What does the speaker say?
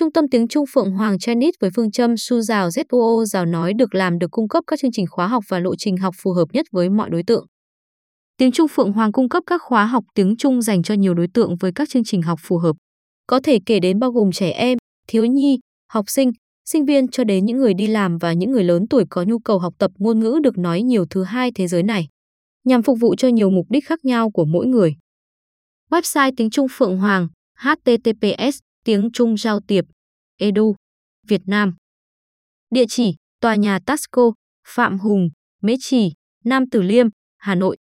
Trung tâm tiếng Trung Phượng Hoàng Chinese với phương châm su rào ZOO rào nói được làm được cung cấp các chương trình khóa học và lộ trình học phù hợp nhất với mọi đối tượng. Tiếng Trung Phượng Hoàng cung cấp các khóa học tiếng Trung dành cho nhiều đối tượng với các chương trình học phù hợp. Có thể kể đến bao gồm trẻ em, thiếu nhi, học sinh, sinh viên cho đến những người đi làm và những người lớn tuổi có nhu cầu học tập ngôn ngữ được nói nhiều thứ hai thế giới này, nhằm phục vụ cho nhiều mục đích khác nhau của mỗi người. Website tiếng Trung Phượng Hoàng https tiếng Trung giao tiệp edu, Việt Nam. Địa chỉ, Tòa nhà Tasco, Phạm Hùng, Mễ Trì, Nam Tử Liêm, Hà Nội.